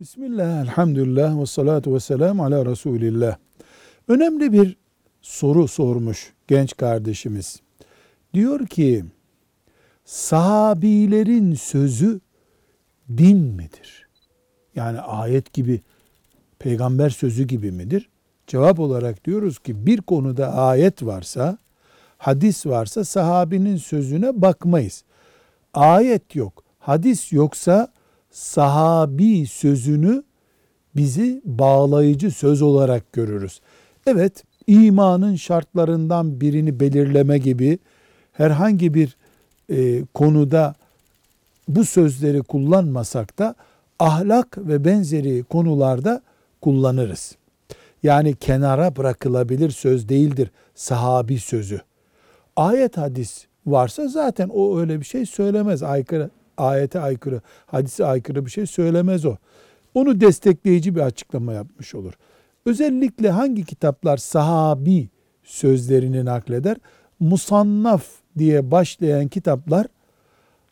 Bismillah, elhamdülillah ve salatu ve selamu ala Resulillah. Önemli bir soru sormuş genç kardeşimiz. Diyor ki, sahabilerin sözü din midir? Yani ayet gibi, peygamber sözü gibi midir? Cevap olarak diyoruz ki bir konuda ayet varsa, hadis varsa sahabinin sözüne bakmayız. Ayet yok, hadis yoksa sahabi sözünü bizi bağlayıcı söz olarak görürüz. Evet, imanın şartlarından birini belirleme gibi herhangi bir e, konuda bu sözleri kullanmasak da ahlak ve benzeri konularda kullanırız. Yani kenara bırakılabilir söz değildir sahabi sözü. Ayet hadis varsa zaten o öyle bir şey söylemez. Aykırı ayete aykırı, hadise aykırı bir şey söylemez o. Onu destekleyici bir açıklama yapmış olur. Özellikle hangi kitaplar sahabi sözlerini nakleder? Musannaf diye başlayan kitaplar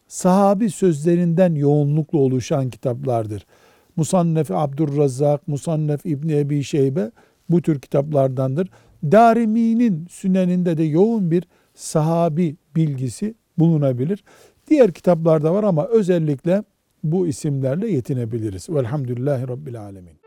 sahabi sözlerinden yoğunlukla oluşan kitaplardır. Musannef Abdurrazzak, Musannef İbni Ebi Şeybe bu tür kitaplardandır. Darimi'nin süneninde de yoğun bir sahabi bilgisi bulunabilir. Diğer kitaplarda var ama özellikle bu isimlerle yetinebiliriz. Velhamdülillahi Rabbil Alemin.